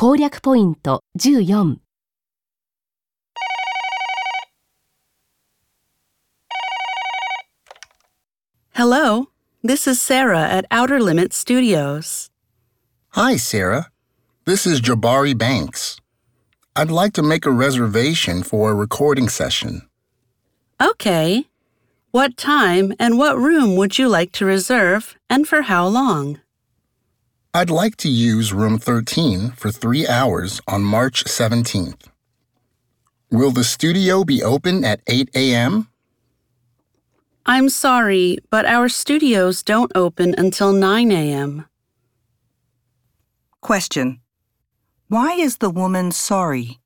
攻略ポイント14 Hello, this is Sarah at Outer Limits Studios. Hi, Sarah. This is Jabari Banks. I'd like to make a reservation for a recording session. Okay. What time and what room would you like to reserve and for how long? I'd like to use room 13 for three hours on March 17th. Will the studio be open at 8 a.m.? I'm sorry, but our studios don't open until 9 a.m. Question. Why is the woman sorry?